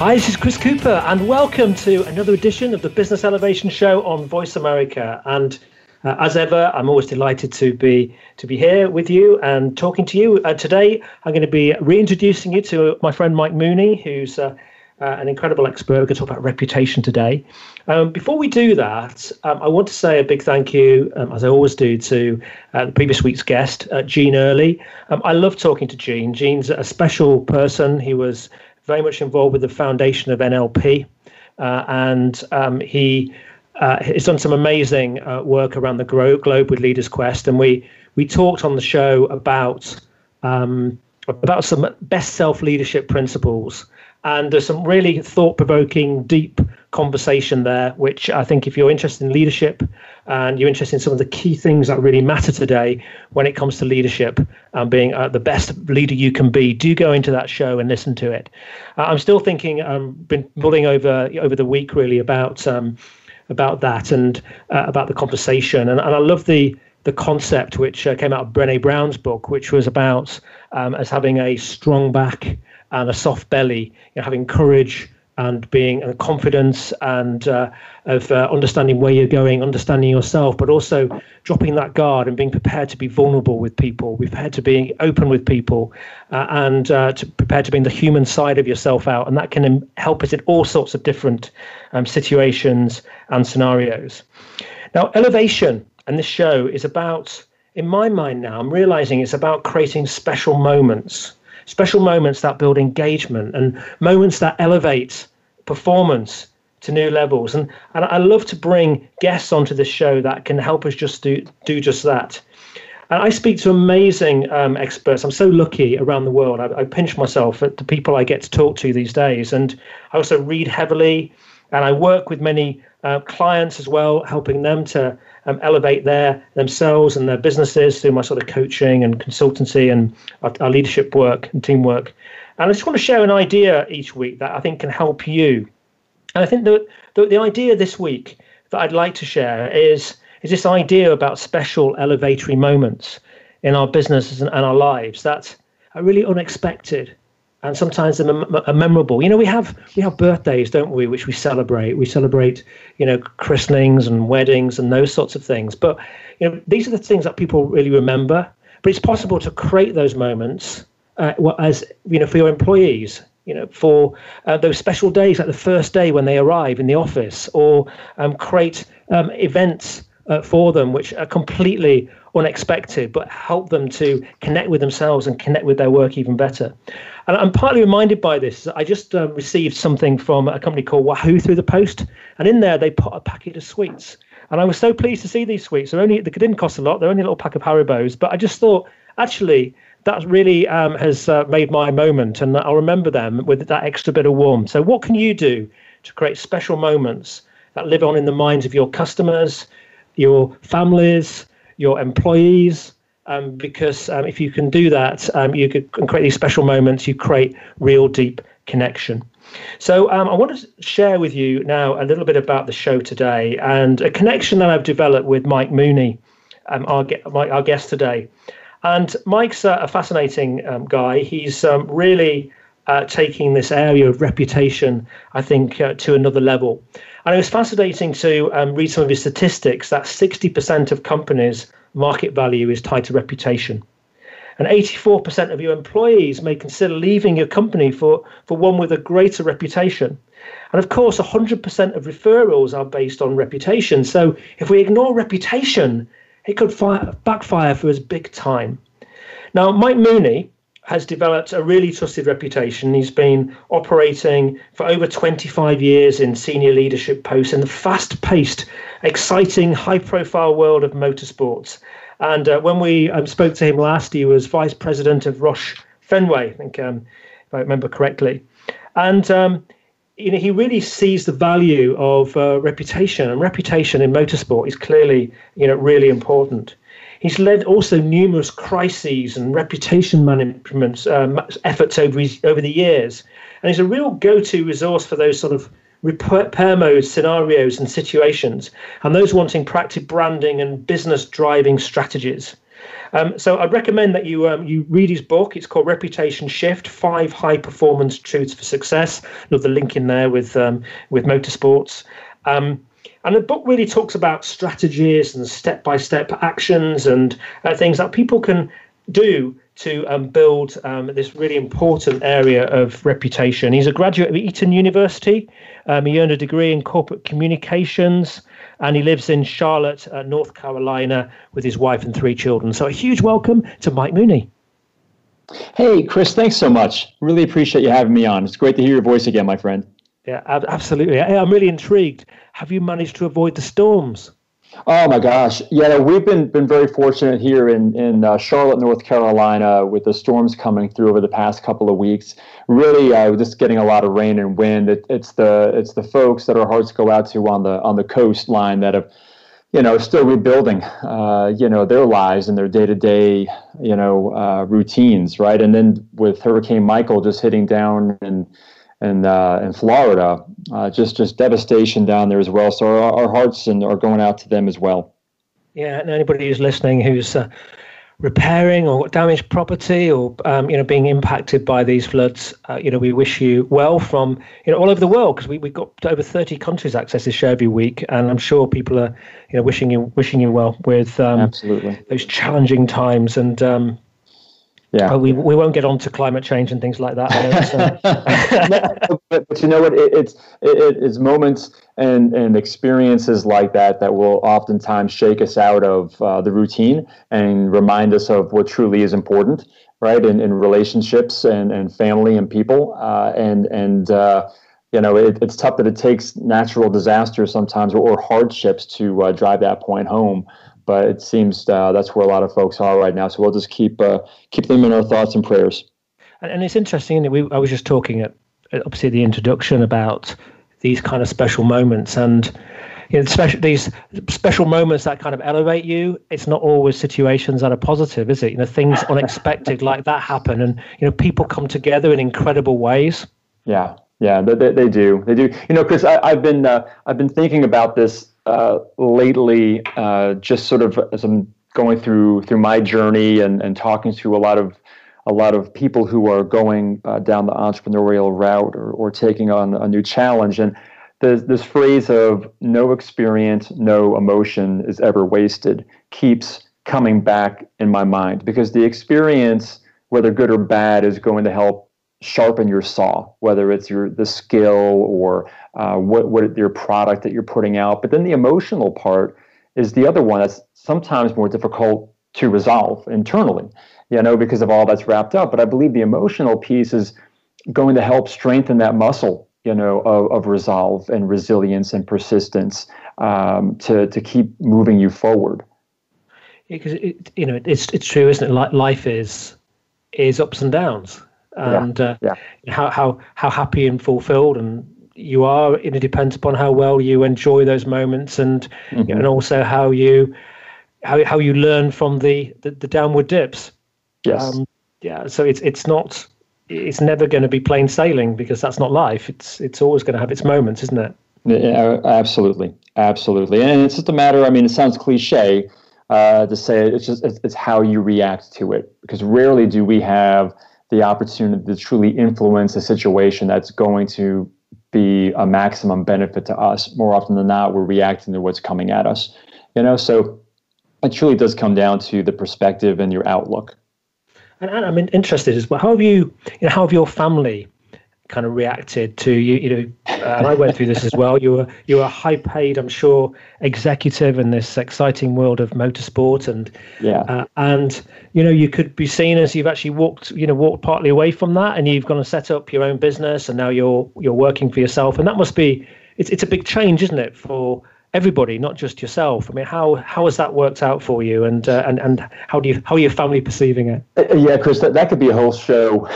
Hi, this is Chris Cooper, and welcome to another edition of the Business Elevation Show on Voice America. And uh, as ever, I'm always delighted to be to be here with you and talking to you. Uh, today, I'm going to be reintroducing you to my friend Mike Mooney, who's uh, uh an incredible expert. We're going to talk about reputation today. Um, before we do that, um, I want to say a big thank you, um, as I always do, to uh, the previous week's guest, uh, Gene Early. Um, I love talking to Gene. Gene's a special person. He was very much involved with the foundation of NLP, uh, and um, he uh, has done some amazing uh, work around the globe with Leaders Quest. And we we talked on the show about um, about some best self leadership principles, and there's some really thought provoking, deep conversation there, which I think if you're interested in leadership and you're interested in some of the key things that really matter today when it comes to leadership and being uh, the best leader you can be, do go into that show and listen to it. Uh, I'm still thinking, I've um, been mulling over over the week really about um, about that and uh, about the conversation, and, and I love the the concept which uh, came out of Brené Brown's book, which was about um, as having a strong back and a soft belly, you know, having courage and being uh, confidence and uh, of uh, understanding where you're going, understanding yourself, but also dropping that guard and being prepared to be vulnerable with people, prepared to be open with people, uh, and uh, to prepared to bring the human side of yourself out, and that can help us in all sorts of different um, situations and scenarios. Now, elevation and this show is about, in my mind now, I'm realizing it's about creating special moments special moments that build engagement and moments that elevate performance to new levels. And, and I love to bring guests onto this show that can help us just do, do just that. And I speak to amazing um, experts. I'm so lucky around the world. I, I, pinch myself at the people I get to talk to these days. And I also read heavily, and I work with many uh, clients as well, helping them to um, elevate their themselves and their businesses through my sort of coaching and consultancy and our, our leadership work and teamwork. And I just want to share an idea each week that I think can help you. And I think that the, the idea this week that I'd like to share is, is this idea about special elevatory moments in our businesses and, and our lives that are really unexpected and sometimes they're mem- memorable. You know, we have we have birthdays, don't we, which we celebrate. We celebrate, you know, christenings and weddings and those sorts of things. But you know, these are the things that people really remember. But it's possible to create those moments uh, as you know for your employees you know, for uh, those special days, like the first day when they arrive in the office, or um, create um, events uh, for them which are completely unexpected, but help them to connect with themselves and connect with their work even better. And I'm partly reminded by this. I just uh, received something from a company called Wahoo through the post, and in there they put a packet of sweets. And I was so pleased to see these sweets. They're only they didn't cost a lot. They're only a little pack of Haribos, but I just thought actually that really um, has uh, made my moment, and I'll remember them with that extra bit of warmth. So, what can you do to create special moments that live on in the minds of your customers, your families, your employees? Um, because um, if you can do that, um, you can create these special moments. You create real deep connection. So um, I want to share with you now a little bit about the show today and a connection that I've developed with Mike Mooney, um, our, our guest today. And Mike's a, fascinating um, guy. He's really uh, taking this area of reputation, I think, uh, to another level. And it was fascinating to um, read some of his statistics that 60% of companies' market value is tied to reputation. And 84% of your employees may consider leaving your company for, for one with a greater reputation. And of course, 100% of referrals are based on reputation. So if we ignore reputation, it could fire, backfire for us big time. Now, Mike Mooney has developed a really trusted reputation. He's been operating for over 25 years in senior leadership posts in the fast paced, exciting, high profile world of motorsports. And uh, when we um, spoke to him last, he was vice president of Roush Fenway, I think, um, if I remember correctly. And um, you know, he really sees the value of uh, reputation, and reputation in motorsport is clearly, you know, really important. He's led also numerous crises and reputation management um, efforts over his, over the years, and he's a real go-to resource for those sort of repair mode scenarios and situations, and those wanting practice branding and business driving strategies. Um, so I'd recommend that you um, you read his book. It's called Reputation Shift: Five High Performance Truths for Success. The link in there with um, with motorsports. Um, and the book really talks about strategies and step by step actions and uh, things that people can do to um, build um, this really important area of reputation. He's a graduate of Elon University. Um, he earned a degree in corporate communications and he lives in Charlotte, uh, North Carolina, with his wife and three children. So a huge welcome to Mike Mooney. Hey, Chris, thanks so much. Really appreciate you having me on. It's great to hear your voice again, my friend. Yeah, absolutely. I'm really intrigued. Have you managed to avoid the storms? Oh my gosh, yeah, we've been been very fortunate here in in uh, Charlotte, North Carolina, with the storms coming through over the past couple of weeks. Really, uh, just getting a lot of rain and wind. It, it's the it's the folks that our hearts go out to on the on the coastline that have, you know, still rebuilding, uh, you know, their lives and their day to day, you know, uh, routines, right? And then with Hurricane Michael just hitting down and in uh, in Florida. Uh, just just devastation down there as well. So our, our hearts and are going out to them as well. Yeah, and anybody who's listening who's uh, repairing or damaged property or um, you know being impacted by these floods, uh, you know we wish you well from you know all over the world because we we've got over 30 countries access this show every week, and I'm sure people are you know wishing you wishing you well with um, absolutely those challenging times and. Um, yeah, we we won't get on to climate change and things like that. no, but, but, you know what? It, it's it, it's moments and and experiences like that that will oftentimes shake us out of uh, the routine and remind us of what truly is important, right? In in relationships and and family and people, uh, and and. Uh, you know, it, it's tough that it takes natural disasters sometimes or, or hardships to uh, drive that point home but it seems uh, that's where a lot of folks are right now. So we'll just keep uh, keep them in our thoughts and prayers. And, and it's interesting. We I was just talking at obviously the introduction about these kind of special moments and you know special these special moments that kind of elevate you it's not always situations that are positive is it you know things unexpected like that happen and you know people come together in incredible ways yeah yeah they, they do they do you know because i've been uh, i've been thinking about this uh, lately, uh, just sort of as I'm going through through my journey and, and talking to a lot of a lot of people who are going uh, down the entrepreneurial route or, or taking on a new challenge. And this, this phrase of no experience, no emotion is ever wasted keeps coming back in my mind because the experience, whether good or bad, is going to help sharpen your saw, whether it's your the skill or uh, what what your product that you're putting out. But then the emotional part is the other one that's sometimes more difficult to resolve internally, you know, because of all that's wrapped up. But I believe the emotional piece is going to help strengthen that muscle, you know, of, of resolve and resilience and persistence um, to to keep moving you forward. Because you know, it's it's true, isn't it? Life is is ups and downs, and yeah, uh, yeah. how how how happy and fulfilled and you are. It depends upon how well you enjoy those moments, and mm-hmm. and also how you how how you learn from the the, the downward dips. Yes. Um, yeah. So it's it's not it's never going to be plain sailing because that's not life. It's it's always going to have its moments, isn't it? Yeah, absolutely, absolutely. And it's just a matter. I mean, it sounds cliche uh, to say it. It's just it's, it's how you react to it because rarely do we have the opportunity to truly influence a situation that's going to be a maximum benefit to us. More often than not, we're reacting to what's coming at us. You know, so it truly does come down to the perspective and your outlook. And I'm interested as well. How have you, you know, how have your family kind of reacted to you? You know, and I went through this as well. You were you were a high paid, I'm sure, executive in this exciting world of motorsport, and yeah, uh, and you know, you could be seen as you've actually walked, you know, walked partly away from that, and you've gone to set up your own business, and now you're you're working for yourself, and that must be it's it's a big change, isn't it, for everybody, not just yourself. I mean, how how has that worked out for you, and uh, and and how do you how are your family perceiving it? Uh, yeah, Chris, that, that could be a whole show.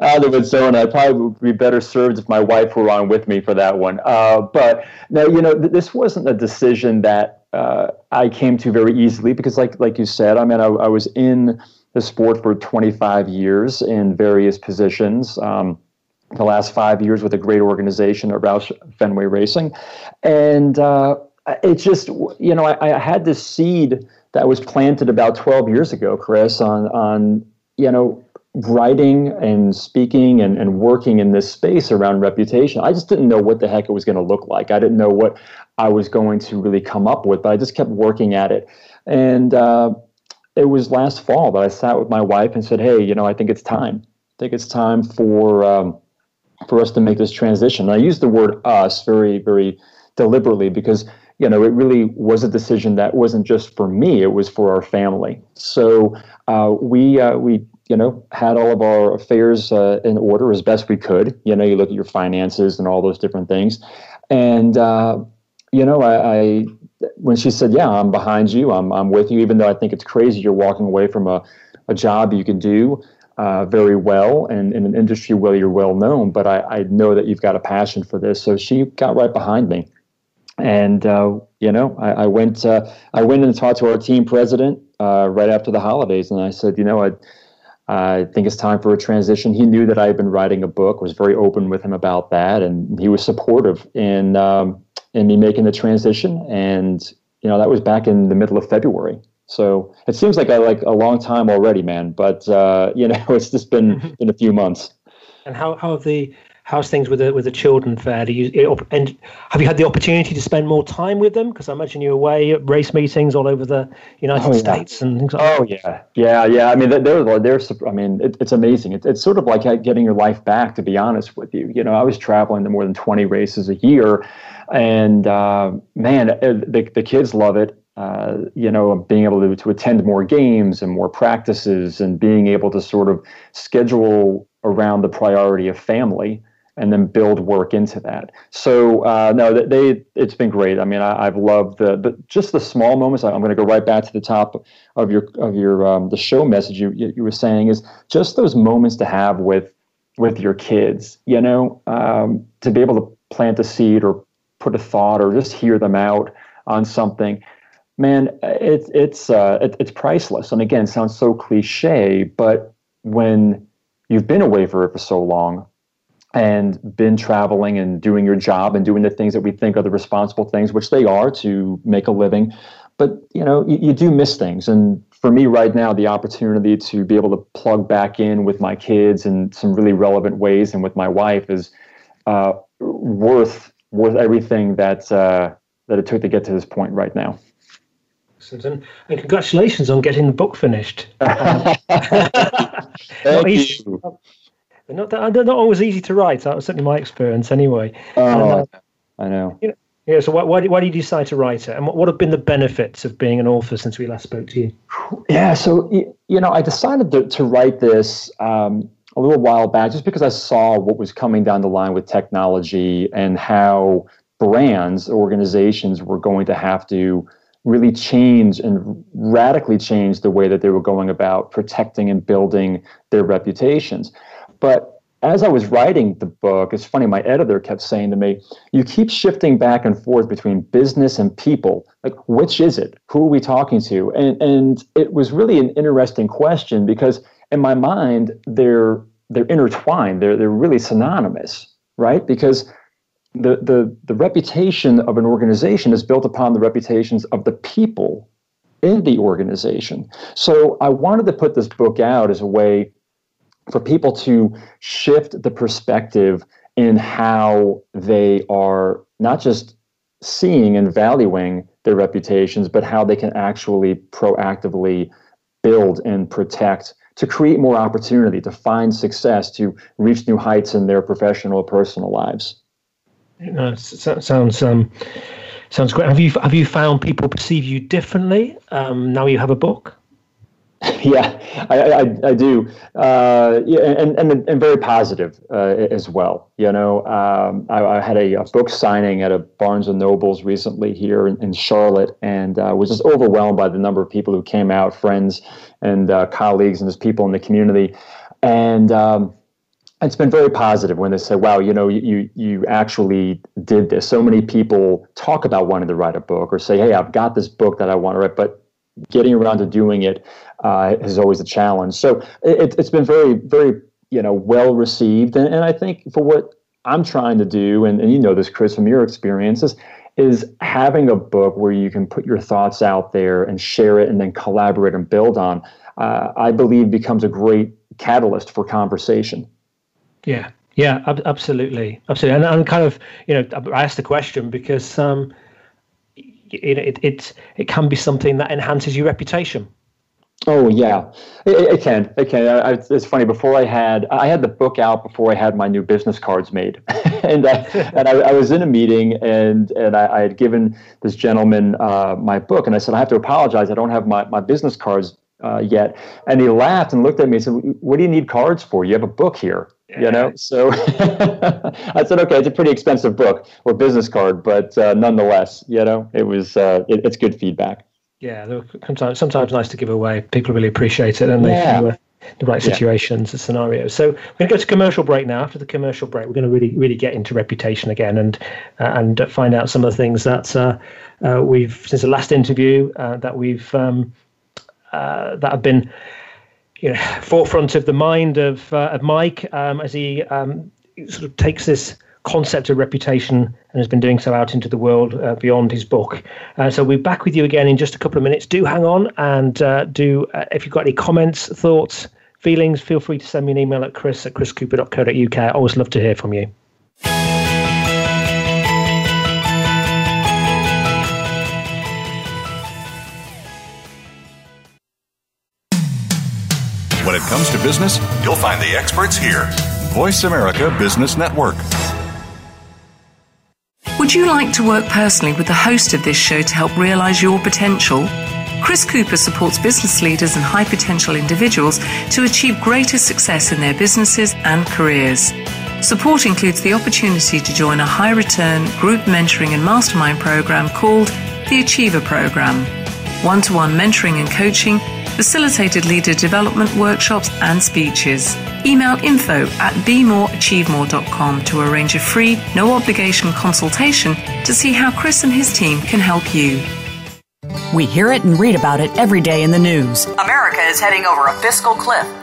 Out of its own, I probably would be better served if my wife were on with me for that one. Uh, but no, you know, th- this wasn't a decision that uh, I came to very easily because, like like you said, I mean, I, I was in the sport for 25 years in various positions. Um, the last five years with a great organization at Roush Fenway Racing. And uh, it just, you know, I, I, had this seed that was planted about 12 years ago, Chris, on, on you know, writing and speaking and, and working in this space around reputation. I just didn't know what the heck it was going to look like. I didn't know what I was going to really come up with, but I just kept working at it. And uh, it was last fall that I sat with my wife and said, hey, you know, I think it's time. I think it's time for. Um, for us to make this transition. And I use the word us very, very deliberately because you know it really was a decision that wasn't just for me; it was for our family. So uh, we uh, we you know had all of our affairs uh, in order as best we could. You know, you look at your finances and all those different things, and uh, you know I, I when she said, "Yeah, I'm behind you. I'm I'm with you," even though I think it's crazy you're walking away from a a job you can do uh, very well and in an industry where you're well known, but I, I, know that you've got a passion for this. So she got right behind me. And, uh, you know, I, I went uh, I went and talked to our team president uh, right after the holidays. And I said, you know, I, I think it's time for a transition. He knew that I had been writing a book, was very open with him about that. And he was supportive in, um, in me making the transition. And, you know, that was back in the middle of February. So it seems like a, like a long time already, man. But uh, you know, it's just been in a few months. And how how have the how's things with the with the children fared? you and have you had the opportunity to spend more time with them? Because I imagine you're away at race meetings all over the United oh, yeah. States and things like oh, that. Oh yeah, yeah, yeah. I mean, they're they're. I mean, it, it's amazing. It, it's sort of like getting your life back. To be honest with you, you know, I was traveling to more than twenty races a year, and uh, man, uh, the the kids love it uh, you know, being able to, to attend more games and more practices and being able to sort of schedule around the priority of family and then build work into that. So uh, no, they it's been great. I mean, I, have loved the, the just the small moments. I'm going to go right back to the top of your of your um, the show message you you were saying is just those moments to have with with your kids. You know, um, to be able to plant a seed or put a thought or just hear them out on something man, it's it's uh, it, it's priceless. And again, sounds so cliche, but when you've been away for for so long and been traveling and doing your job and doing the things that we think are the responsible things, which they are to make a living, but you know you, you do miss things. And for me right now, the opportunity to be able to plug back in with my kids in some really relevant ways and with my wife is uh, worth worth everything that uh, that it took to get to this point right now. Excellent. And, and congratulations on getting the book finished. Thank not easy, you. They're not, they're not always easy to write. That was certainly my experience anyway. Oh, and, uh, I know. You know yeah, so why, why, why did you decide to write it? And what, what have been the benefits of being an author since we last spoke to you? Yeah, so, you know, I decided to, to write this um, a little while back just because I saw what was coming down the line with technology and how brands, organizations were going to have to really change and radically change the way that they were going about protecting and building their reputations. But as I was writing the book, it's funny, my editor kept saying to me, You keep shifting back and forth between business and people. Like, which is it? Who are we talking to? And, and it was really an interesting question because in my mind, they're, they're intertwined, they're, they're really synonymous, right? Because the, the, the reputation of an organization is built upon the reputations of the people in the organization. So I wanted to put this book out as a way for people to shift the perspective in how they are not just seeing and valuing their reputations, but how they can actually proactively build and protect to create more opportunity, to find success, to reach new heights in their professional or personal lives. Uh, sounds um, sounds great. Have you have you found people perceive you differently um, now you have a book? yeah, I, I, I do. Uh, yeah, and, and, and very positive uh, as well. You know, um, I, I, had a, a, book signing at a Barnes and Nobles recently here in, in Charlotte, and uh, was just overwhelmed by the number of people who came out, friends and uh, colleagues, and just people in the community. And um, it's been very positive when they say, "Wow, you know, you you actually did this." So many people talk about wanting to write a book, or say, "Hey, I've got this book that I want to write," but getting around to doing it uh, is always a challenge. So it, has been very, very, you know, well received, and, and I think for what I'm trying to do, and, and you know this, Chris, from your experiences, is having a book where you can put your thoughts out there and share it, and then collaborate and build on. Uh, I believe becomes a great catalyst for conversation. Yeah, yeah, ab- absolutely, absolutely, and I'm kind of, you know, I asked the question because. Um, know it, it, it can be something that enhances your reputation. Oh yeah, it, it can. It can. I, it's funny. Before I had, I had the book out before I had my new business cards made, and I, and I, I, was in a meeting, and and I, I had given this gentleman uh, my book, and I said I have to apologize. I don't have my my business cards uh, yet, and he laughed and looked at me and said, "What do you need cards for? You have a book here." Yeah. You know, so I said, okay, it's a pretty expensive book or business card, but uh, nonetheless, you know, it was uh, it, it's good feedback. Yeah, sometimes sometimes nice to give away. People really appreciate it, and they yeah. feel the right situations, yeah. the scenarios. So we're going to go to commercial break now. After the commercial break, we're going to really really get into reputation again and uh, and find out some of the things that uh, uh, we've since the last interview uh, that we've um, uh, that have been you know forefront of the mind of uh, of Mike um, as he um, sort of takes this concept of reputation and has been doing so out into the world uh, beyond his book. Uh, so we'll be back with you again in just a couple of minutes. Do hang on and uh, do uh, if you've got any comments, thoughts, feelings, feel free to send me an email at chris at chriscooper.co.uk. I always love to hear from you. When it comes to business, you'll find the experts here. Voice America Business Network. Would you like to work personally with the host of this show to help realize your potential? Chris Cooper supports business leaders and high potential individuals to achieve greater success in their businesses and careers. Support includes the opportunity to join a high return group mentoring and mastermind program called the Achiever Program. One to one mentoring and coaching facilitated leader development workshops and speeches. Email info at bemoreachievemore.com to arrange a free, no obligation consultation to see how Chris and his team can help you. We hear it and read about it every day in the news. America is heading over a fiscal cliff.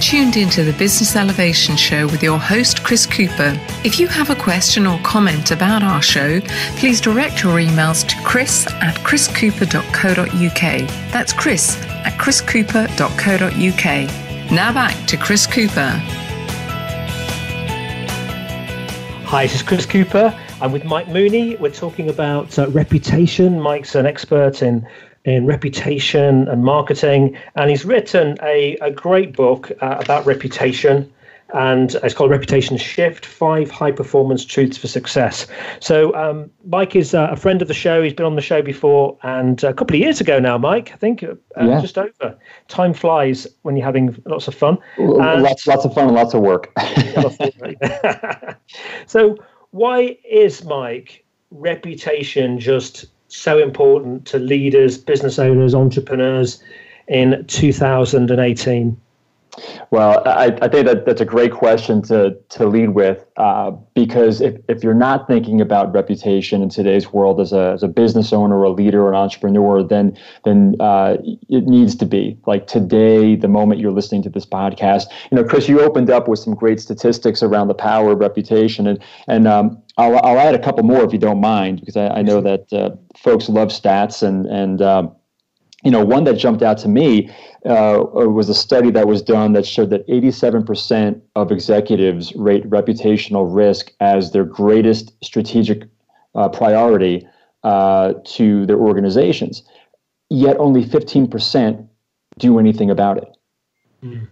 Tuned into the Business Elevation Show with your host, Chris Cooper. If you have a question or comment about our show, please direct your emails to chris at chriscooper.co.uk. That's chris at chriscooper.co.uk. Now back to Chris Cooper. Hi, this is Chris Cooper. I'm with Mike Mooney. We're talking about uh, reputation. Mike's an expert in in reputation and marketing. And he's written a, a great book uh, about reputation. And it's called Reputation Shift Five High Performance Truths for Success. So, um, Mike is uh, a friend of the show. He's been on the show before. And a couple of years ago now, Mike, I think uh, yeah. just over. Time flies when you're having lots of fun. And lots, lots of fun and lots of work. so, why is Mike reputation just so important to leaders, business owners, entrepreneurs in 2018? Well, I, I, think that that's a great question to to lead with uh, because if, if you're not thinking about reputation in today's world as a, as a business owner, or a leader, or an entrepreneur, then then uh, it needs to be like today, the moment you're listening to this podcast. You know, Chris, you opened up with some great statistics around the power of reputation, and and um, I'll I'll add a couple more if you don't mind because I, I know that uh, folks love stats and and um, you know, one that jumped out to me uh, was a study that was done that showed that 87% of executives rate reputational risk as their greatest strategic uh, priority uh, to their organizations. Yet only 15% do anything about it. Mm.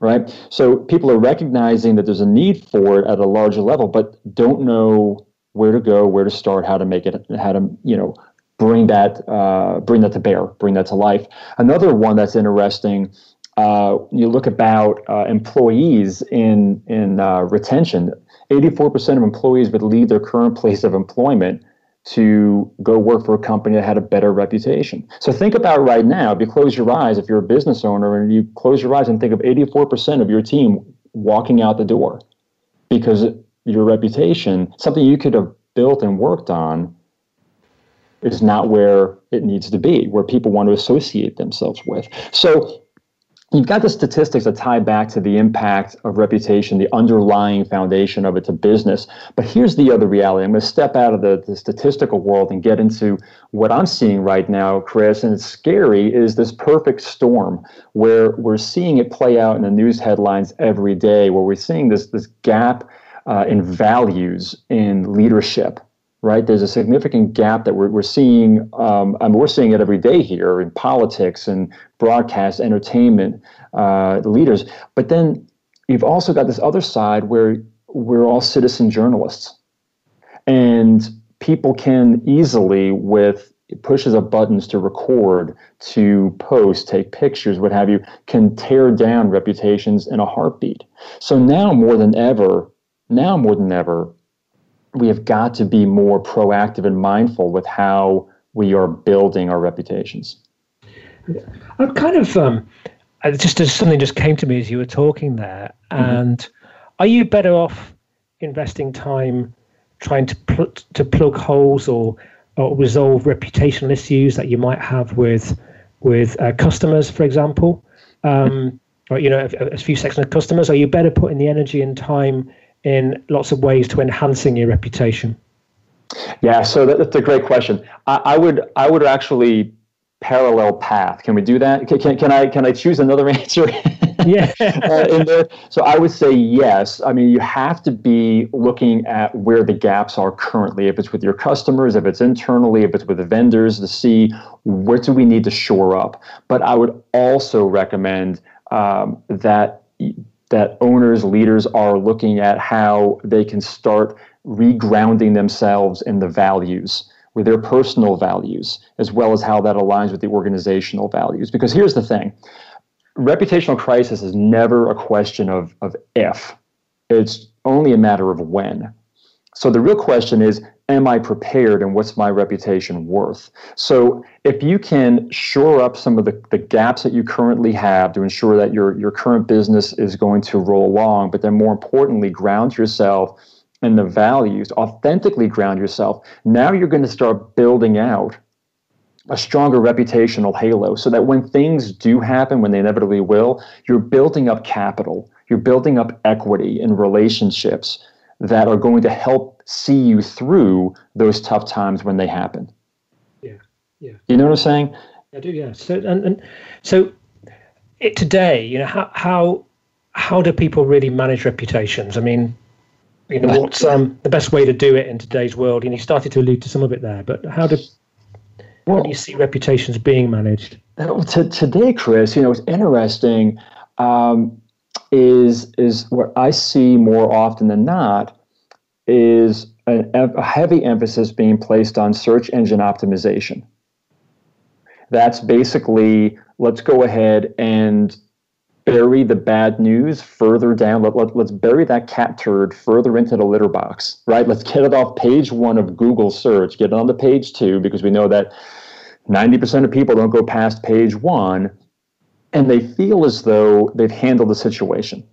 Right? So people are recognizing that there's a need for it at a larger level, but don't know where to go, where to start, how to make it, how to, you know, bring that uh, bring that to bear, bring that to life. Another one that's interesting. Uh, you look about uh, employees in in uh, retention. Eighty four percent of employees would leave their current place of employment to go work for a company that had a better reputation. So think about right now. If you close your eyes, if you're a business owner, and you close your eyes and think of eighty four percent of your team walking out the door because your reputation, something you could have built and worked on is not where it needs to be, where people want to associate themselves with. So you've got the statistics that tie back to the impact of reputation, the underlying foundation of it to business. But here's the other reality. I'm going to step out of the, the statistical world and get into what I'm seeing right now, Chris, and it's scary, is this perfect storm where we're seeing it play out in the news headlines every day, where we're seeing this, this gap uh, in values in leadership right? There's a significant gap that we're, we're seeing. Um, mean, we're seeing it every day here in politics and broadcast, entertainment, uh, leaders. But then you've also got this other side where we're all citizen journalists, and people can easily, with pushes of buttons to record, to post, take pictures, what have you, can tear down reputations in a heartbeat. So now more than ever, now more than ever, we have got to be more proactive and mindful with how we are building our reputations. I'm kind of um, just as something just came to me as you were talking there, mm-hmm. and are you better off investing time trying to pl- to plug holes or or resolve reputational issues that you might have with with uh, customers, for example, um, or you know a, a few sections of customers? Are you better putting the energy and time in lots of ways to enhancing your reputation? Yeah, so that, that's a great question. I, I, would I would actually parallel path. Can we do that? Can, can, can I can I choose another answer? yeah. uh, so I would say yes. I mean, you have to be looking at where the gaps are currently. If it's with your customers, if it's internally, if it's with the vendors, to see what do we need to shore up. But I would also recommend um, that that owners, leaders are looking at how they can start regrounding themselves in the values with their personal values, as well as how that aligns with the organizational values. Because here's the thing reputational crisis is never a question of, of if, it's only a matter of when. So the real question is am I prepared and what's my reputation worth? So if you can shore up some of the, the gaps that you currently have to ensure that your, your current business is going to roll along, but then more importantly, ground yourself in the values, authentically ground yourself, now you're going to start building out a stronger reputational halo so that when things do happen, when they inevitably will, you're building up capital, you're building up equity in relationships that are going to help see you through those tough times when they happen. Yeah, yeah. You know what I'm saying? I do. Yeah. So and, and so it today, you know, how how how do people really manage reputations? I mean, you know, what's um, the best way to do it in today's world? And you started to allude to some of it there, but how do well, how do you see reputations being managed? To, today, Chris, you know, it's interesting. Um, is is what I see more often than not is a, heavy emphasis being placed on search engine optimization. That's basically let's go ahead and bury the bad news further down. Let, let, let's bury that cat turd further into the litter box, right? Let's get it off page one of Google search, get it on the page two, because we know that 90% of people don't go past page one and they feel as though they've handled the situation.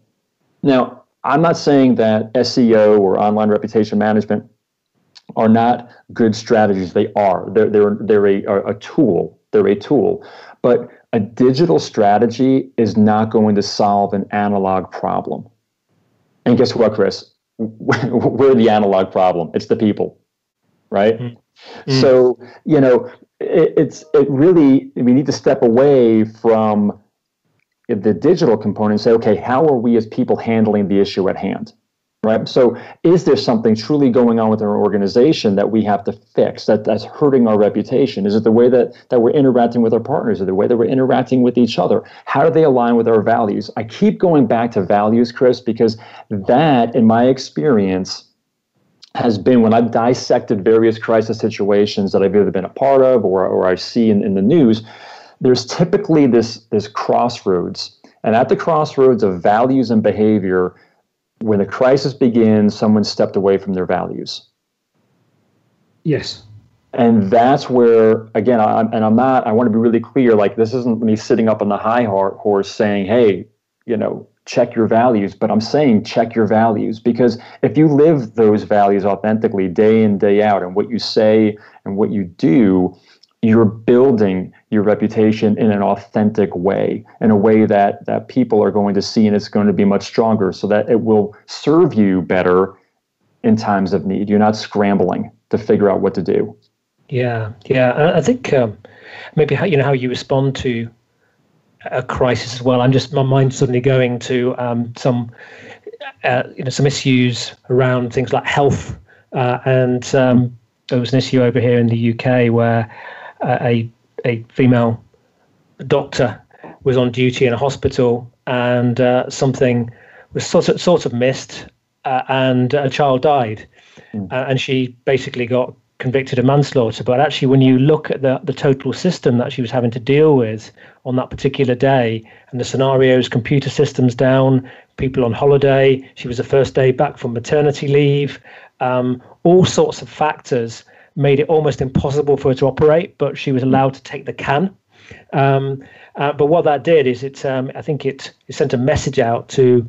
Now, I'm not saying that SEO or online reputation management are not good strategies. They are. They're, they're, they're a, a tool. They're a tool. But a digital strategy is not going to solve an analog problem. And guess what, Chris? We're the analog problem. It's the people, right? Mm-hmm. So, you know, it, it's it really we need to step away from the digital component say, okay, how are we as people handling the issue at hand? right? So, is there something truly going on with our organization that we have to fix that, that's hurting our reputation? Is it the way that, that we're interacting with our partners? It the way that we're interacting with each other? How do they align with our values? I keep going back to values, Chris, because that, in my experience, has been when I've dissected various crisis situations that I've either been a part of or, or I see in, in the news, there's typically this, this crossroads. And at the crossroads of values and behavior, when a crisis begins, someone stepped away from their values. Yes. And that's where, again, I'm, and I'm not, I want to be really clear like, this isn't me sitting up on the high horse saying, hey, you know, check your values, but I'm saying check your values because if you live those values authentically day in, day out, and what you say and what you do, you're building your reputation in an authentic way, in a way that that people are going to see and it's going to be much stronger so that it will serve you better in times of need. You're not scrambling to figure out what to do. Yeah, yeah. I think um, maybe how you know how you respond to a crisis as well. I'm just my mind suddenly going to um, some uh, you know some issues around things like health, uh, and um, there was an issue over here in the UK where a a female doctor was on duty in a hospital and uh, something was sort of, sort of missed uh, and a child died mm. uh, and she basically got convicted of manslaughter but actually when you look at the, the total system that she was having to deal with on that particular day and the scenarios computer systems down people on holiday she was the first day back from maternity leave um, all sorts of factors made it almost impossible for her to operate, but she was allowed to take the can. Um, uh, but what that did is it, um, I think it, it, sent a message out to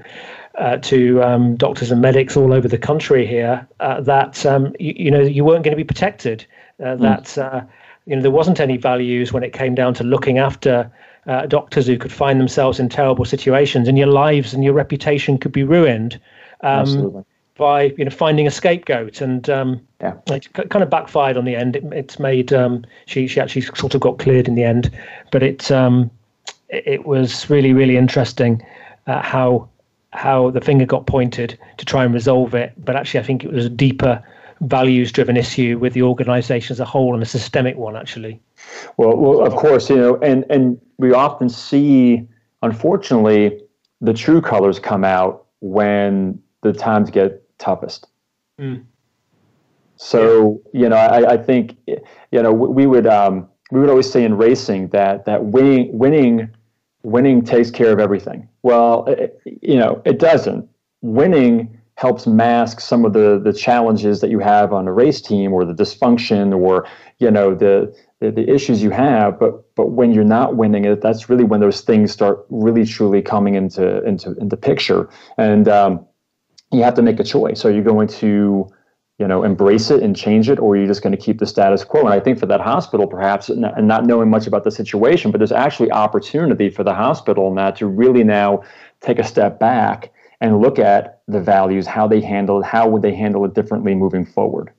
uh, to um, doctors and medics all over the country here uh, that um, you, you, know you weren't going to be protected. Uh, mm. That uh, you know there wasn't any values when it came down to looking after uh, doctors who could find themselves in terrible situations, and your lives and your reputation could be ruined. Um, Absolutely by you know finding a scapegoat, and um, yeah. it kind of backfired on the end. It, it's made um, she she actually sort of got cleared in the end, but it um, it, it was really really interesting uh, how how the finger got pointed to try and resolve it. But actually, I think it was a deeper values driven issue with the organization as a whole and a systemic one actually. Well, well, of course, you know, and and we often see, unfortunately, the true colors come out when the times get toughest. Mm. So yeah. you know, I, I, think you know we would um, we would always say in racing that that winning winning winning takes care of everything. Well, it, you know, it doesn't. Winning helps mask some of the the challenges that you have on a race team or the dysfunction or you know the the, the issues you have but but when you're not winning it that's really when those things start really truly coming into into into picture and um, you have to make a choice. Are you going to, you know, embrace it and change it, or are you just going to keep the status quo? And I think for that hospital, perhaps, and not knowing much about the situation, but there's actually opportunity for the hospital now to really now take a step back and look at the values, how they handle it, how would they handle it differently moving forward.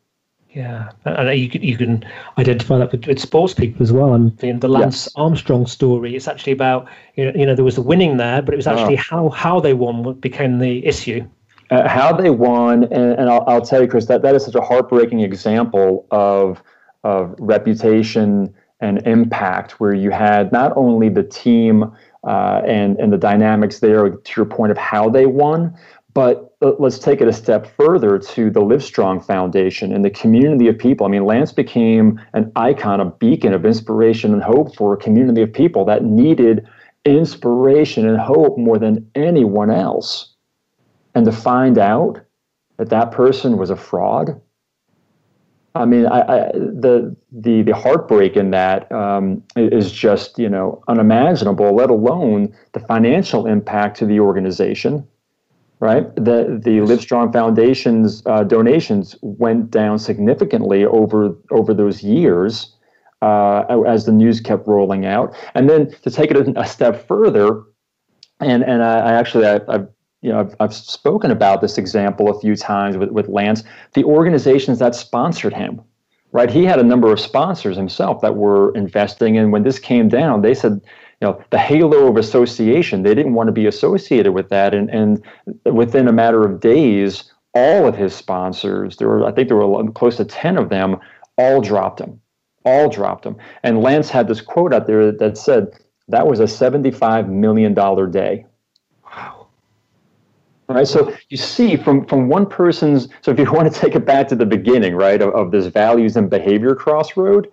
Yeah, and you can you can identify that with, with sports people as well. And the, the Lance yes. Armstrong story, it's actually about you know, you know there was the winning there, but it was oh. actually oh. how how they won became the issue uh, how they won, and, and I'll, I'll, tell you, Chris, that, that is such a heartbreaking example of of reputation and impact, where you had not only the team uh, and and the dynamics there, to your point of how they won, but let's take it a step further to the Livestrong Foundation and the community of people. I mean, Lance became an icon, a beacon of inspiration and hope for a community of people that needed inspiration and hope more than anyone else. And to find out that that person was a fraud. I mean, I, I, the the the heartbreak in that um, is just you know unimaginable. Let alone the financial impact to the organization, right? The the Livestrong Foundation's uh, donations went down significantly over over those years uh, as the news kept rolling out. And then to take it a, step further, and and I, I actually I, have you know I've, I've spoken about this example a few times with, with Lance. The organizations that sponsored him, right? He had a number of sponsors himself that were investing, and when this came down, they said. You know, the halo of association, they didn't want to be associated with that. And, and within a matter of days, all of his sponsors, there were, I think there were close to 10 of them, all dropped him all dropped him. And Lance had this quote out there that said that was a $75 million day. Right. So you see from, from one person's, so if you want to take it back to the beginning, right, of, of this values and behavior crossroad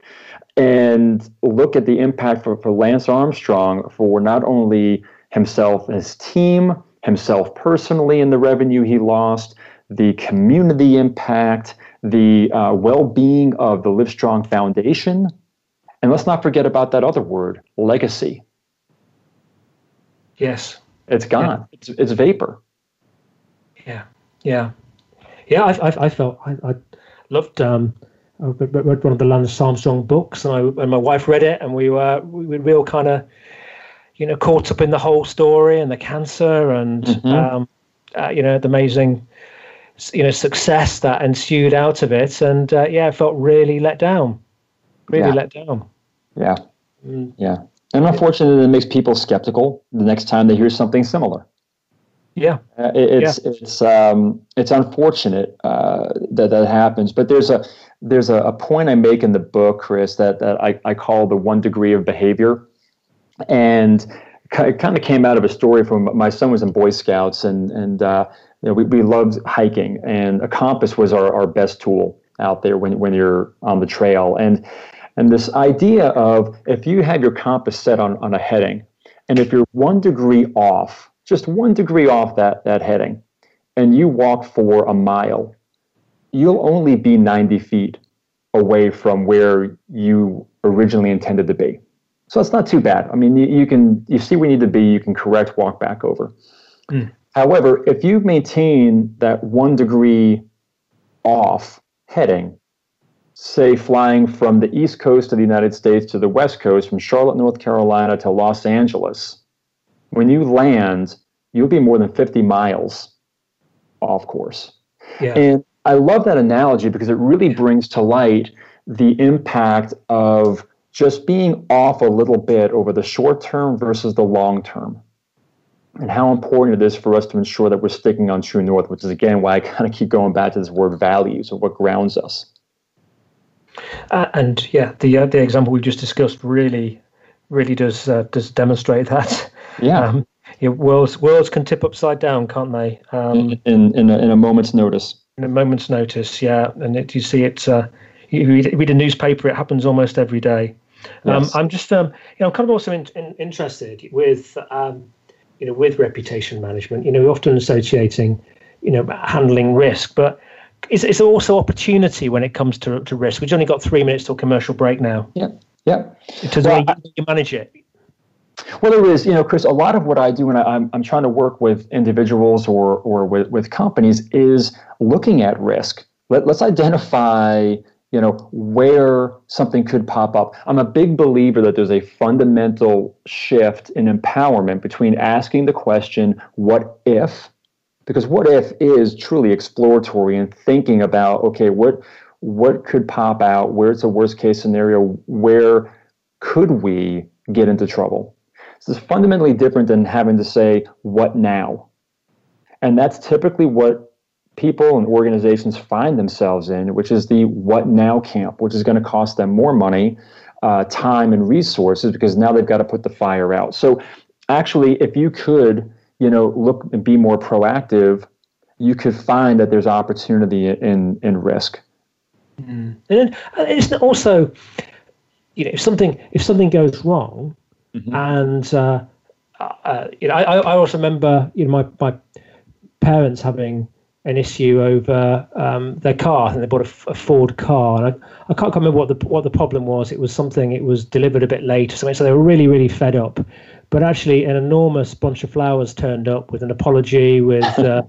and look at the impact for, for Lance Armstrong for not only himself and his team, himself personally and the revenue he lost, the community impact, the uh, well being of the Livestrong Foundation. And let's not forget about that other word, legacy. Yes. It's gone, yeah. it's, it's vapor. Yeah. Yeah. Yeah. I, I, I felt, I, I loved, um, I read one of the Lance Armstrong books, and, I, and my wife read it, and we were we were real kind of, you know, caught up in the whole story and the cancer, and mm-hmm. um, uh, you know, the amazing you know success that ensued out of it, and uh, yeah, I felt really let down, really yeah. let down. Yeah, mm. yeah, and unfortunately, it makes people skeptical the next time they hear something similar. Yeah, uh, it, it's yeah. it's um, it's unfortunate uh, that that happens, but there's a there's a, a, point I make in the book, Chris, that that I, I call the one degree of behavior, and it kind of came out of a story from my son was in Boy Scouts, and and uh, you know, we, we loved hiking, and a compass was our, our best tool out there when, when you're on the trail. And and this idea of if you have your compass set on, on a heading, and if you're one degree off, just one degree off that, that heading, and you walk for a mile, you'll only be 90 feet away from where you originally intended to be. So it's not too bad. I mean, you, you can you see where you need to be, you can correct walk back over. Mm. However, if you maintain that one degree off heading, say flying from the East Coast of the United States to the West Coast, from Charlotte, North Carolina to Los Angeles, when you land, you'll be more than 50 miles off course. Yeah. And I love that analogy because it really brings to light the impact of just being off a little bit over the short term versus the long term and how important it is for us to ensure that we're sticking on true north, which is again why I kind of keep going back to this word values or what grounds us. Uh, and yeah, the uh, the example we just discussed really, really does uh, does demonstrate that. Yeah. Um, yeah, worlds worlds can tip upside down, can't they? Um, in in a, in a moment's notice. In a moment's notice, yeah. And it, you see it. Uh, you read, read, a newspaper; it happens almost every day. Um, yes. I'm just, um, you know, I'm kind of also in, in, interested with um, you know, with reputation management. You know, we're often associating, you know, handling risk, but it's, it's also opportunity when it comes to, to risk. We've only got three minutes till commercial break now. Yeah, yeah. In terms well, you manage it. Well, there is, you know, Chris. A lot of what I do when I, I'm I'm trying to work with individuals or or with with companies is looking at risk. Let, let's identify you know where something could pop up i'm a big believer that there's a fundamental shift in empowerment between asking the question what if because what if is truly exploratory and thinking about okay what what could pop out where's the worst case scenario where could we get into trouble this is fundamentally different than having to say what now and that's typically what people and organizations find themselves in, which is the what now camp, which is going to cost them more money, uh, time, and resources because now they've got to put the fire out. So, actually, if you could, you know, look and be more proactive, you could find that there's opportunity in in risk. Mm. And uh, it's also, you know, if something if something goes wrong, mm-hmm. and uh, uh, you know, I, I also remember, you know, my my parents having an issue over um, their car. and they bought a, a Ford car, and I, I can't remember what the what the problem was. It was something. It was delivered a bit late or something. So they were really really fed up. But actually, an enormous bunch of flowers turned up with an apology, with uh,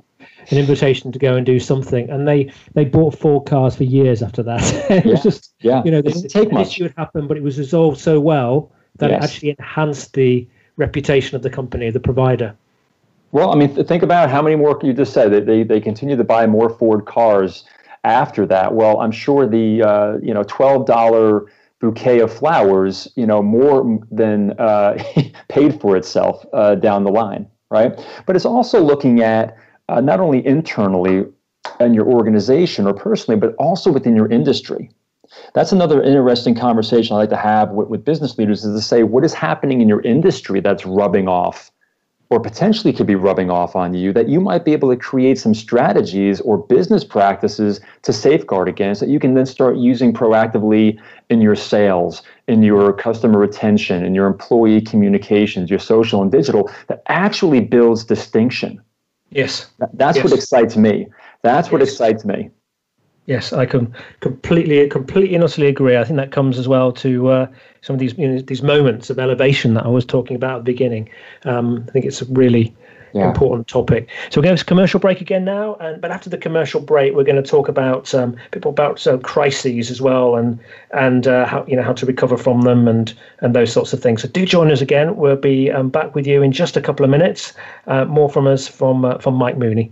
an invitation to go and do something, and they they bought Ford cars for years after that. it yeah. was just yeah, you know, this an issue had happened, but it was resolved so well that yes. actually enhanced the reputation of the company, the provider. Well, I mean, think about how many more you just said that they, they continue to buy more Ford cars after that. Well, I'm sure the uh, you know twelve dollar bouquet of flowers, you know, more than uh, paid for itself uh, down the line, right? But it's also looking at uh, not only internally in your organization or personally, but also within your industry. That's another interesting conversation I like to have with, with business leaders is to say what is happening in your industry that's rubbing off or potentially could be rubbing off on you that you might be able to create some strategies or business practices to safeguard against that you can then start using proactively in your sales, in your customer retention, in your employee communications, your social and digital that actually builds distinction. Yes. That's yes. what excites me. That's yes. what excites me. Yes, I can completely, completely and utterly agree. I think that comes as well to uh, some of these you know, these moments of elevation that I was talking about at the beginning. Um, I think it's a really yeah. important topic. So we're going to have a commercial break again now, and but after the commercial break, we're going to talk about um, people about uh, crises as well, and and uh, how you know how to recover from them, and and those sorts of things. So do join us again. We'll be um, back with you in just a couple of minutes. Uh, more from us from uh, from Mike Mooney.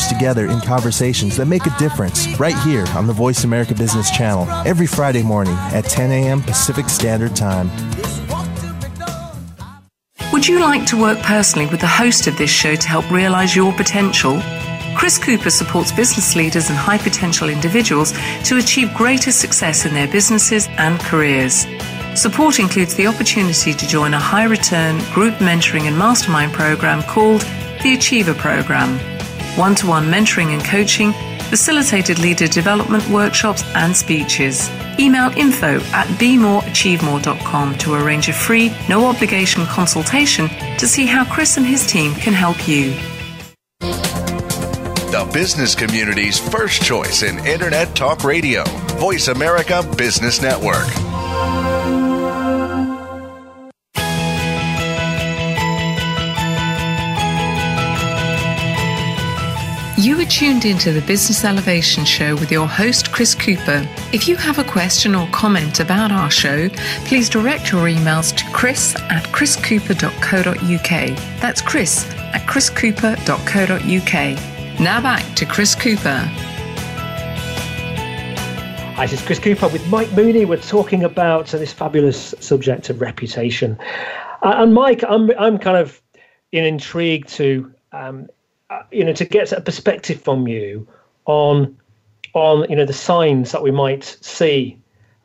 together in conversations that make a difference right here on the Voice America Business Channel every Friday morning at 10 a.m. Pacific Standard Time. Would you like to work personally with the host of this show to help realize your potential? Chris Cooper supports business leaders and high potential individuals to achieve greater success in their businesses and careers. Support includes the opportunity to join a high return group mentoring and mastermind program called the Achiever Program. One to one mentoring and coaching, facilitated leader development workshops, and speeches. Email info at bemoreachievemore.com to arrange a free, no obligation consultation to see how Chris and his team can help you the business community's first choice in Internet Talk Radio. Voice America Business Network. Tuned into the Business Elevation Show with your host, Chris Cooper. If you have a question or comment about our show, please direct your emails to chris at chriscooper.co.uk. That's chris at chriscooper.co.uk. Now back to Chris Cooper. Hi, this is Chris Cooper with Mike Mooney. We're talking about uh, this fabulous subject of reputation. Uh, and Mike, I'm I'm kind of intrigued to um, you know to get a perspective from you on on you know the signs that we might see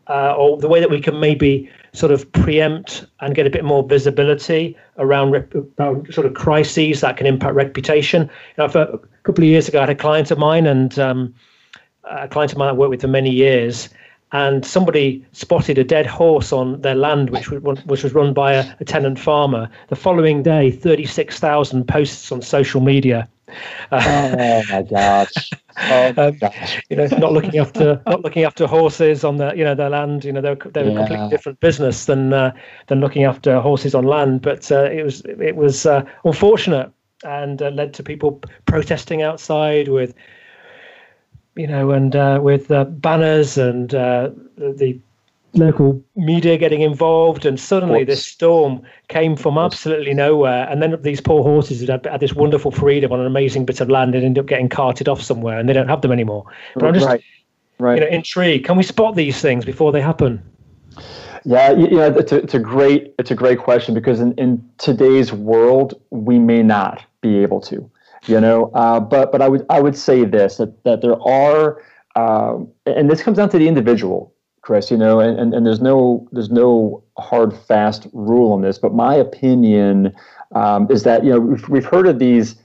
uh, or the way that we can maybe sort of preempt and get a bit more visibility around, rep- around sort of crises that can impact reputation. You know, for a couple of years ago, I had a client of mine, and um, a client of mine I worked with for many years, and somebody spotted a dead horse on their land, which was, which was run by a, a tenant farmer. The following day, 36,000 posts on social media oh my gosh. Oh my um, gosh. you know, not looking after not looking after horses on the you know their land. You know, they're they're yeah. a completely different business than uh, than looking after horses on land. But uh, it was it was uh, unfortunate and uh, led to people protesting outside with you know and uh, with uh, banners and the local media getting involved, and suddenly this storm came from absolutely nowhere. And then these poor horses had, had, this wonderful freedom on an amazing bit of land and ended up getting carted off somewhere, and they don't have them anymore. But I'm just, right. Right. you know, intrigued. Can we spot these things before they happen? Yeah, you know, it's a, it's a great it's a great question because in, in today's world we may not be able to, you know. Uh, but but I would I would say this that that there are, uh, and this comes down to the individual Chris, you know, and, and, and there's no there's no hard fast rule on this, but my opinion um, is that you know we've, we've heard of these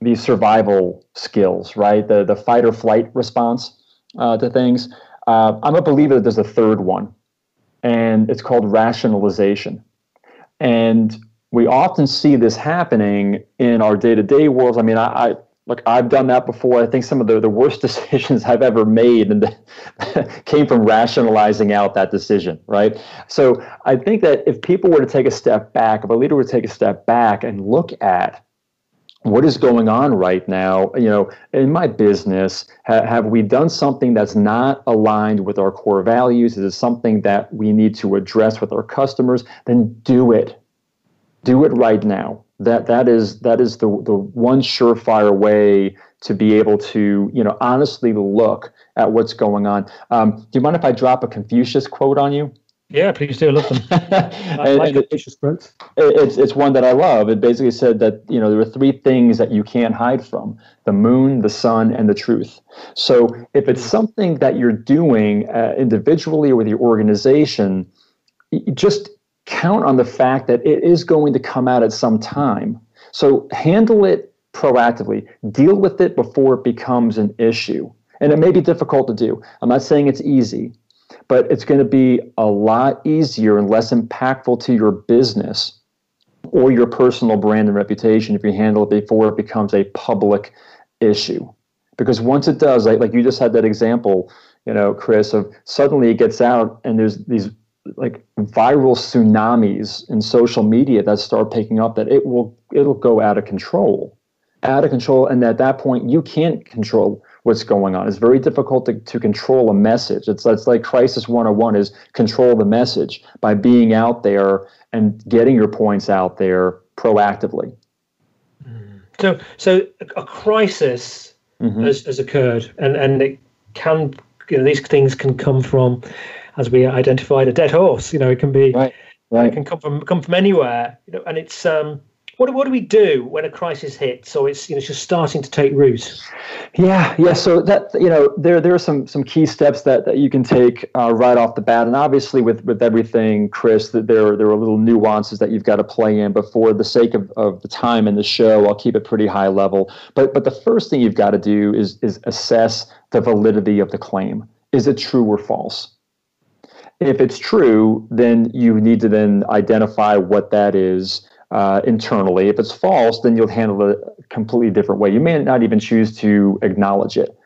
these survival skills, right? The the fight or flight response uh, to things. Uh, I'm a believer that there's a third one, and it's called rationalization. And we often see this happening in our day to day worlds. I mean, I, I look, I've done that before. I think some of the, the worst decisions I've ever made and came from rationalizing out that decision, right? So I think that if people were to take a step back, if a leader would take a step back and look at what is going on right now, you know, in my business, ha- have we done something that's not aligned with our core values? Is it something that we need to address with our customers? Then do it. Do it right now that that is that is the the one surefire way to be able to you know honestly look at what's going on. Um, do you mind if I drop a Confucius quote on you? Yeah, please do. Look them. I like Confucius quotes. It's it's one that I love. It basically said that you know there are three things that you can't hide from: the moon, the sun, and the truth. So if it's something that you're doing uh, individually or with your organization, just count on the fact that it is going to come out at some time. So handle it proactively, deal with it before it becomes an issue. And it may be difficult to do. I'm not saying it's easy, but it's going to be a lot easier and less impactful to your business or your personal brand and reputation if you handle it before it becomes a public issue. Because once it does, like, like you just had that example, you know, Chris, of suddenly it gets out and there's these like viral tsunamis in social media that start picking up that it will it'll go out of control out of control and at that point you can't control what's going on. It's very difficult to, to control a message. It's, it's like crisis 101 is control the message by being out there and getting your points out there proactively. So so a crisis mm-hmm. has, has occurred and and it can you know these things can come from as we identified, a dead horse. You know, it can be, right, right. it can come from come from anywhere. You know, and it's um, what what do we do when a crisis hits or it's you know just starting to take root yeah yeah so that you know there there are some some key steps that, that you can take uh, right off the bat and obviously with with everything chris that there there are little nuances that you've got to play in but for the sake of, of the time in the show i'll keep it pretty high level but but the first thing you've got to do is is assess the validity of the claim is it true or false if it's true, then you need to then identify what that is uh, internally. If it's false, then you'll handle it a completely different way. You may not even choose to acknowledge it.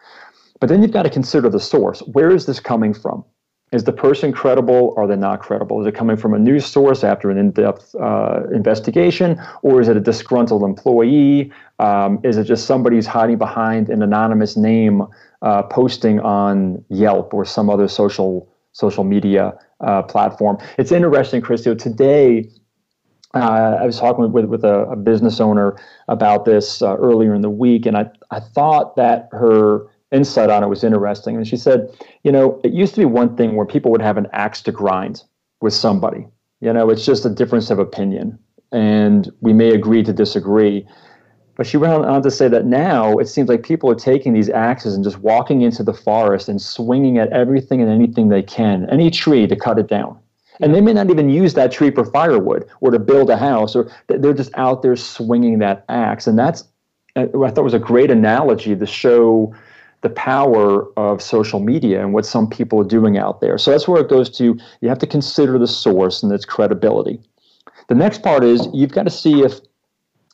But then you've got to consider the source. Where is this coming from? Is the person credible? Or are they not credible? Is it coming from a news source after an in-depth uh, investigation, or is it a disgruntled employee? Um, is it just somebody who's hiding behind an anonymous name uh, posting on Yelp or some other social social media uh, platform. It's interesting, Christo. Today, uh, I was talking with, with a, a business owner about this uh, earlier in the week, and I, I thought that her insight on it was interesting. And she said, you know, it used to be one thing where people would have an axe to grind with somebody. You know, it's just a difference of opinion, and we may agree to disagree. But she went on to say that now it seems like people are taking these axes and just walking into the forest and swinging at everything and anything they can, any tree to cut it down. And they may not even use that tree for firewood or to build a house, or they're just out there swinging that axe. And that's, uh, I thought was a great analogy to show the power of social media and what some people are doing out there. So that's where it goes to you have to consider the source and its credibility. The next part is you've got to see if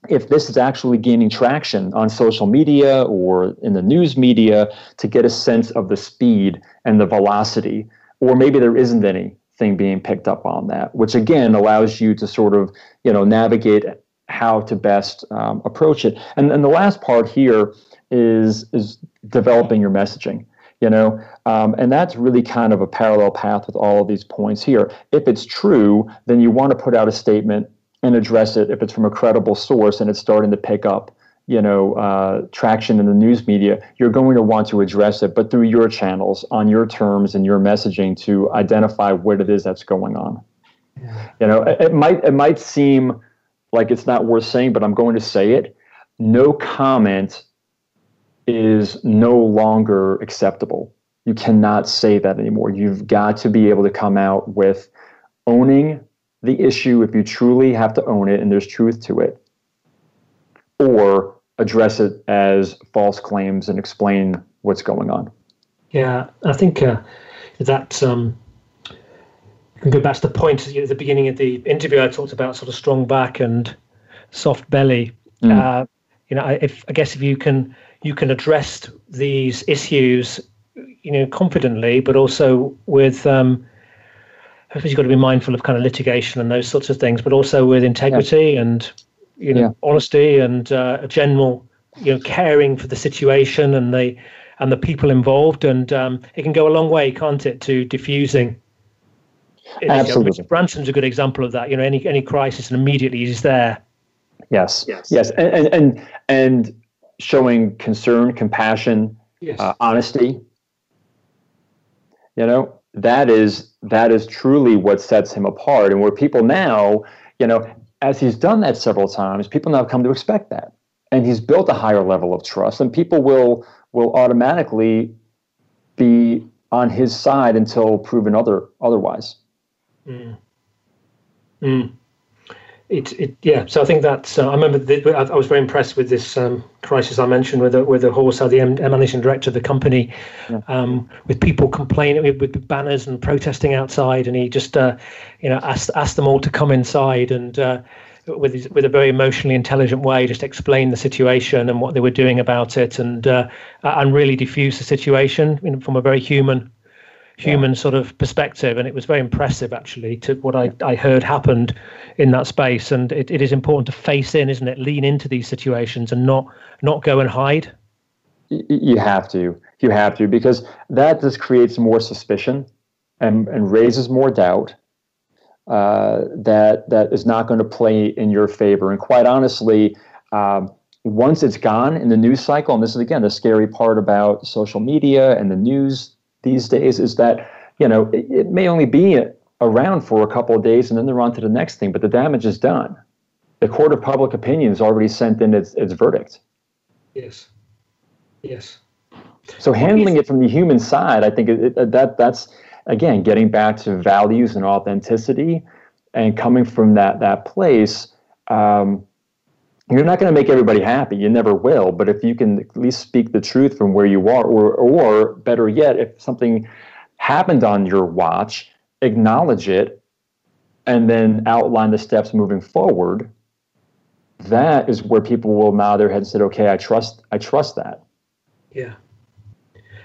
if this is actually gaining traction on social media or in the news media to get a sense of the speed and the velocity, or maybe there isn't anything being picked up on that, which again allows you to sort of you know navigate how to best um, approach it. And and the last part here is is developing your messaging. you know um, and that's really kind of a parallel path with all of these points here if it's true then you want to put out a statement and address it if it's from a credible source and it's starting to pick up you know uh, traction in the news media you're going to want to address it but through your channels on your terms and your messaging to identify what it is that's going on yeah. you know it, it might it might seem like it's not worth saying but i'm going to say it no comment is no longer acceptable. You cannot say that anymore. You've got to be able to come out with owning the issue if you truly have to own it and there's truth to it, or address it as false claims and explain what's going on. Yeah, I think uh, that um, can go back to the point at the beginning of the interview. I talked about sort of strong back and soft belly. Mm. Uh, you know, if I guess if you can you can address these issues, you know, confidently, but also with. Um, I suppose you've got to be mindful of kind of litigation and those sorts of things, but also with integrity yeah. and you know yeah. honesty and uh, a general you know caring for the situation and the and the people involved, and um, it can go a long way, can't it, to diffusing. Absolutely. Richard Branson's a good example of that. You know, any any crisis and immediately he's there. Yes. Yes. Yes. And and and showing concern, compassion, yes. uh, honesty. You know, that is that is truly what sets him apart. And where people now, you know, as he's done that several times, people now come to expect that. And he's built a higher level of trust, and people will will automatically be on his side until proven other otherwise. Mm. Mm it, it yeah. So I think that's. Uh, I remember the, I, was very impressed with this um, crisis I mentioned with the, with the horse, how the M- managing director of the company, yeah. um, with people complaining with, with, banners and protesting outside, and he just uh, you know asked asked them all to come inside and. Uh, with his, with a very emotionally intelligent way, just explain the situation and what they were doing about it, and uh, and really diffuse the situation you know, from a very human human yeah. sort of perspective and it was very impressive actually to what I, I heard happened in that space. And it, it is important to face in isn't it? Lean into these situations and not not go and hide. You have to. You have to because that just creates more suspicion and, and raises more doubt uh, that that is not going to play in your favor. And quite honestly um, once it's gone in the news cycle and this is again the scary part about social media and the news these days is that you know it, it may only be around for a couple of days and then they're on to the next thing, but the damage is done. The court of public opinion has already sent in its, its verdict. Yes. Yes. So handling it from the human side, I think it, it, that that's again getting back to values and authenticity, and coming from that that place. Um, you're not going to make everybody happy. You never will. But if you can at least speak the truth from where you are, or, or better yet, if something happened on your watch, acknowledge it, and then outline the steps moving forward, that is where people will nod their head and say, "Okay, I trust. I trust that." Yeah,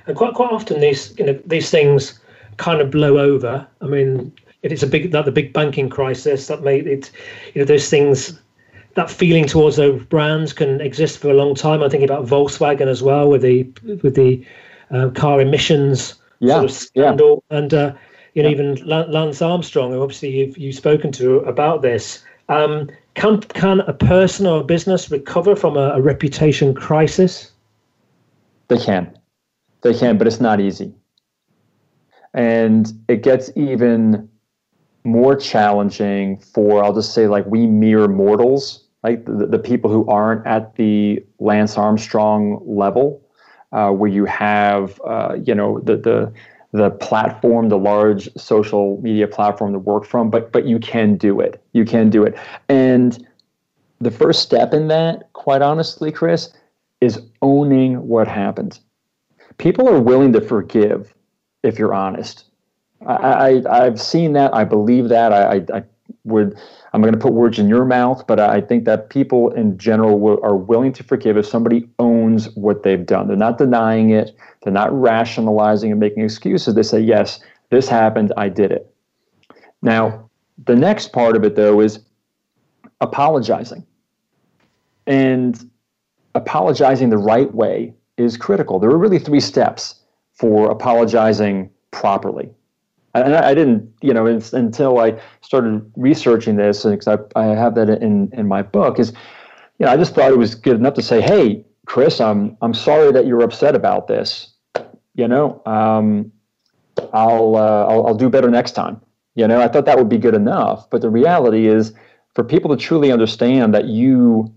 and quite quite often these you know these things kind of blow over. I mean, if it's a big that the big banking crisis that made it, you know, those things that feeling towards those brands can exist for a long time. I'm thinking about Volkswagen as well with the with the uh, car emissions yeah, sort of scandal, yeah. and uh, you know yeah. even Lance Armstrong, who obviously you've you've spoken to about this. Um, can can a person or a business recover from a, a reputation crisis? They can, they can, but it's not easy, and it gets even more challenging for I'll just say like we mere mortals, like the, the people who aren't at the Lance Armstrong level, uh, where you have uh, you know the the the platform, the large social media platform to work from, but but you can do it. You can do it. And the first step in that, quite honestly, Chris, is owning what happened. People are willing to forgive if you're honest. I, I have seen that. I believe that. I, I, I would. I'm going to put words in your mouth, but I think that people in general will, are willing to forgive if somebody owns what they've done. They're not denying it. They're not rationalizing and making excuses. They say, "Yes, this happened. I did it." Now, the next part of it, though, is apologizing, and apologizing the right way is critical. There are really three steps for apologizing properly. And I, didn't, you know, until I started researching this, and because I, I have that in, in my book, is, you know, I just thought it was good enough to say, hey, Chris, I'm, I'm sorry that you're upset about this. You know, um, I'll, uh, I'll, I'll do better next time. You know, I thought that would be good enough. But the reality is, for people to truly understand that you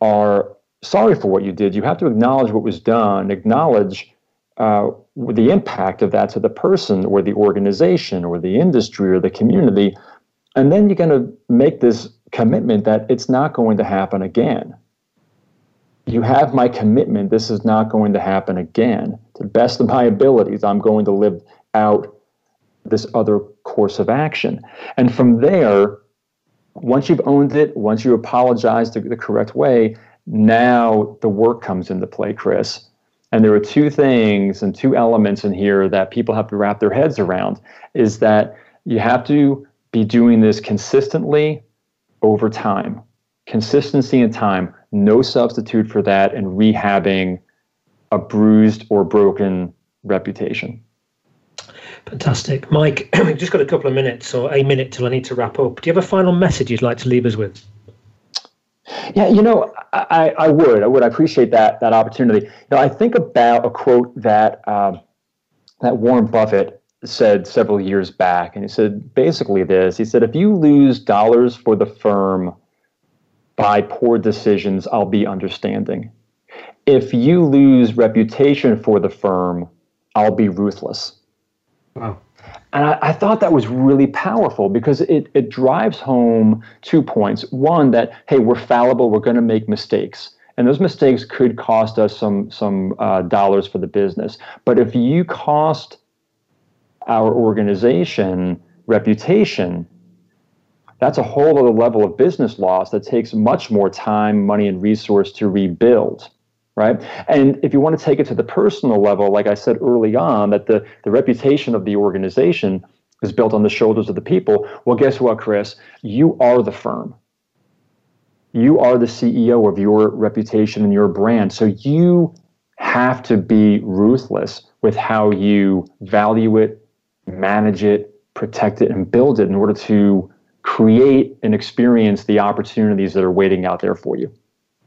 are sorry for what you did, you have to acknowledge what was done, acknowledge uh, the impact of that to the person or the organization or the industry or the community. And then you're going to make this commitment that it's not going to happen again. You have my commitment, this is not going to happen again. To the best of my abilities, I'm going to live out this other course of action. And from there, once you've owned it, once you apologize the, the correct way, now the work comes into play, Chris. And there are two things and two elements in here that people have to wrap their heads around is that you have to be doing this consistently over time. Consistency and time, no substitute for that in rehabbing a bruised or broken reputation. Fantastic. Mike, we've just got a couple of minutes or a minute till I need to wrap up. Do you have a final message you'd like to leave us with? Yeah, you know, I, I would. I would. I appreciate that that opportunity. You know, I think about a quote that um, that Warren Buffett said several years back, and he said basically this. He said, "If you lose dollars for the firm by poor decisions, I'll be understanding. If you lose reputation for the firm, I'll be ruthless." Wow. And I, I, thought that was really powerful because it, it drives home two points. One, that, hey, we're fallible, we're going to make mistakes. And those mistakes could cost us some, some uh, dollars for the business. But if you cost our organization reputation, that's a whole other level of business loss that takes much more time, money, and resource to rebuild right? And if you want to take it to the personal level, like I said early on, that the, the reputation of the organization is built on the shoulders of the people. Well, guess what, Chris? You are the firm. You are the CEO of your reputation and your brand. So you have to be ruthless with how you value it, manage it, protect it, and build it in order to create and experience the opportunities that are waiting out there for you.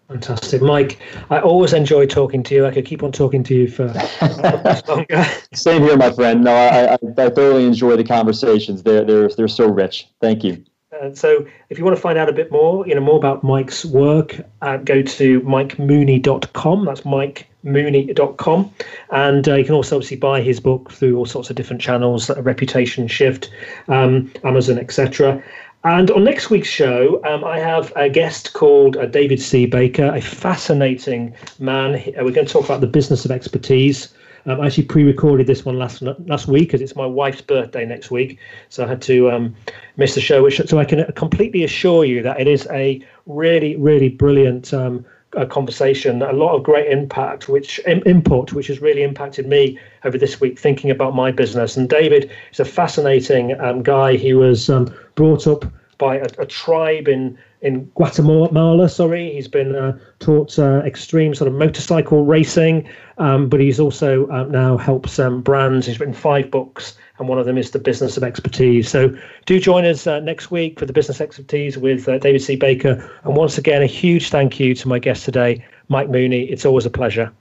Fantastic, Mike. I always enjoy talking to you. I could keep on talking to you for longer. Same here, my friend. No, I, I, I, thoroughly enjoy the conversations. They're they're they're so rich. Thank you. Uh, so, if you want to find out a bit more, you know, more about Mike's work, uh, go to mikemooney.com. That's mikemooney.com, and uh, you can also obviously buy his book through all sorts of different channels, Reputation Shift, um, Amazon, etc. And on next week's show, um, I have a guest called uh, David C. Baker, a fascinating man. Uh, we're going to talk about the business of expertise. Um, I actually pre-recorded this one last last week because it's my wife's birthday next week, so I had to um, miss the show. Which, so I can completely assure you that it is a really, really brilliant um, a conversation, a lot of great impact, which input, which has really impacted me over this week thinking about my business. And David is a fascinating um, guy. He was um, brought up by a, a, tribe in in Guatemala. Sorry, he's been uh, taught uh, extreme sort of motorcycle racing, um, but he's also uh, now helps um, brands. He's written five books and one of them is the business of expertise. So do join us uh, next week for the business expertise with uh, David C. Baker. And once again, a huge thank you to my guest today, Mike Mooney. It's always a pleasure.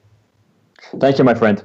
Thank you, my friend.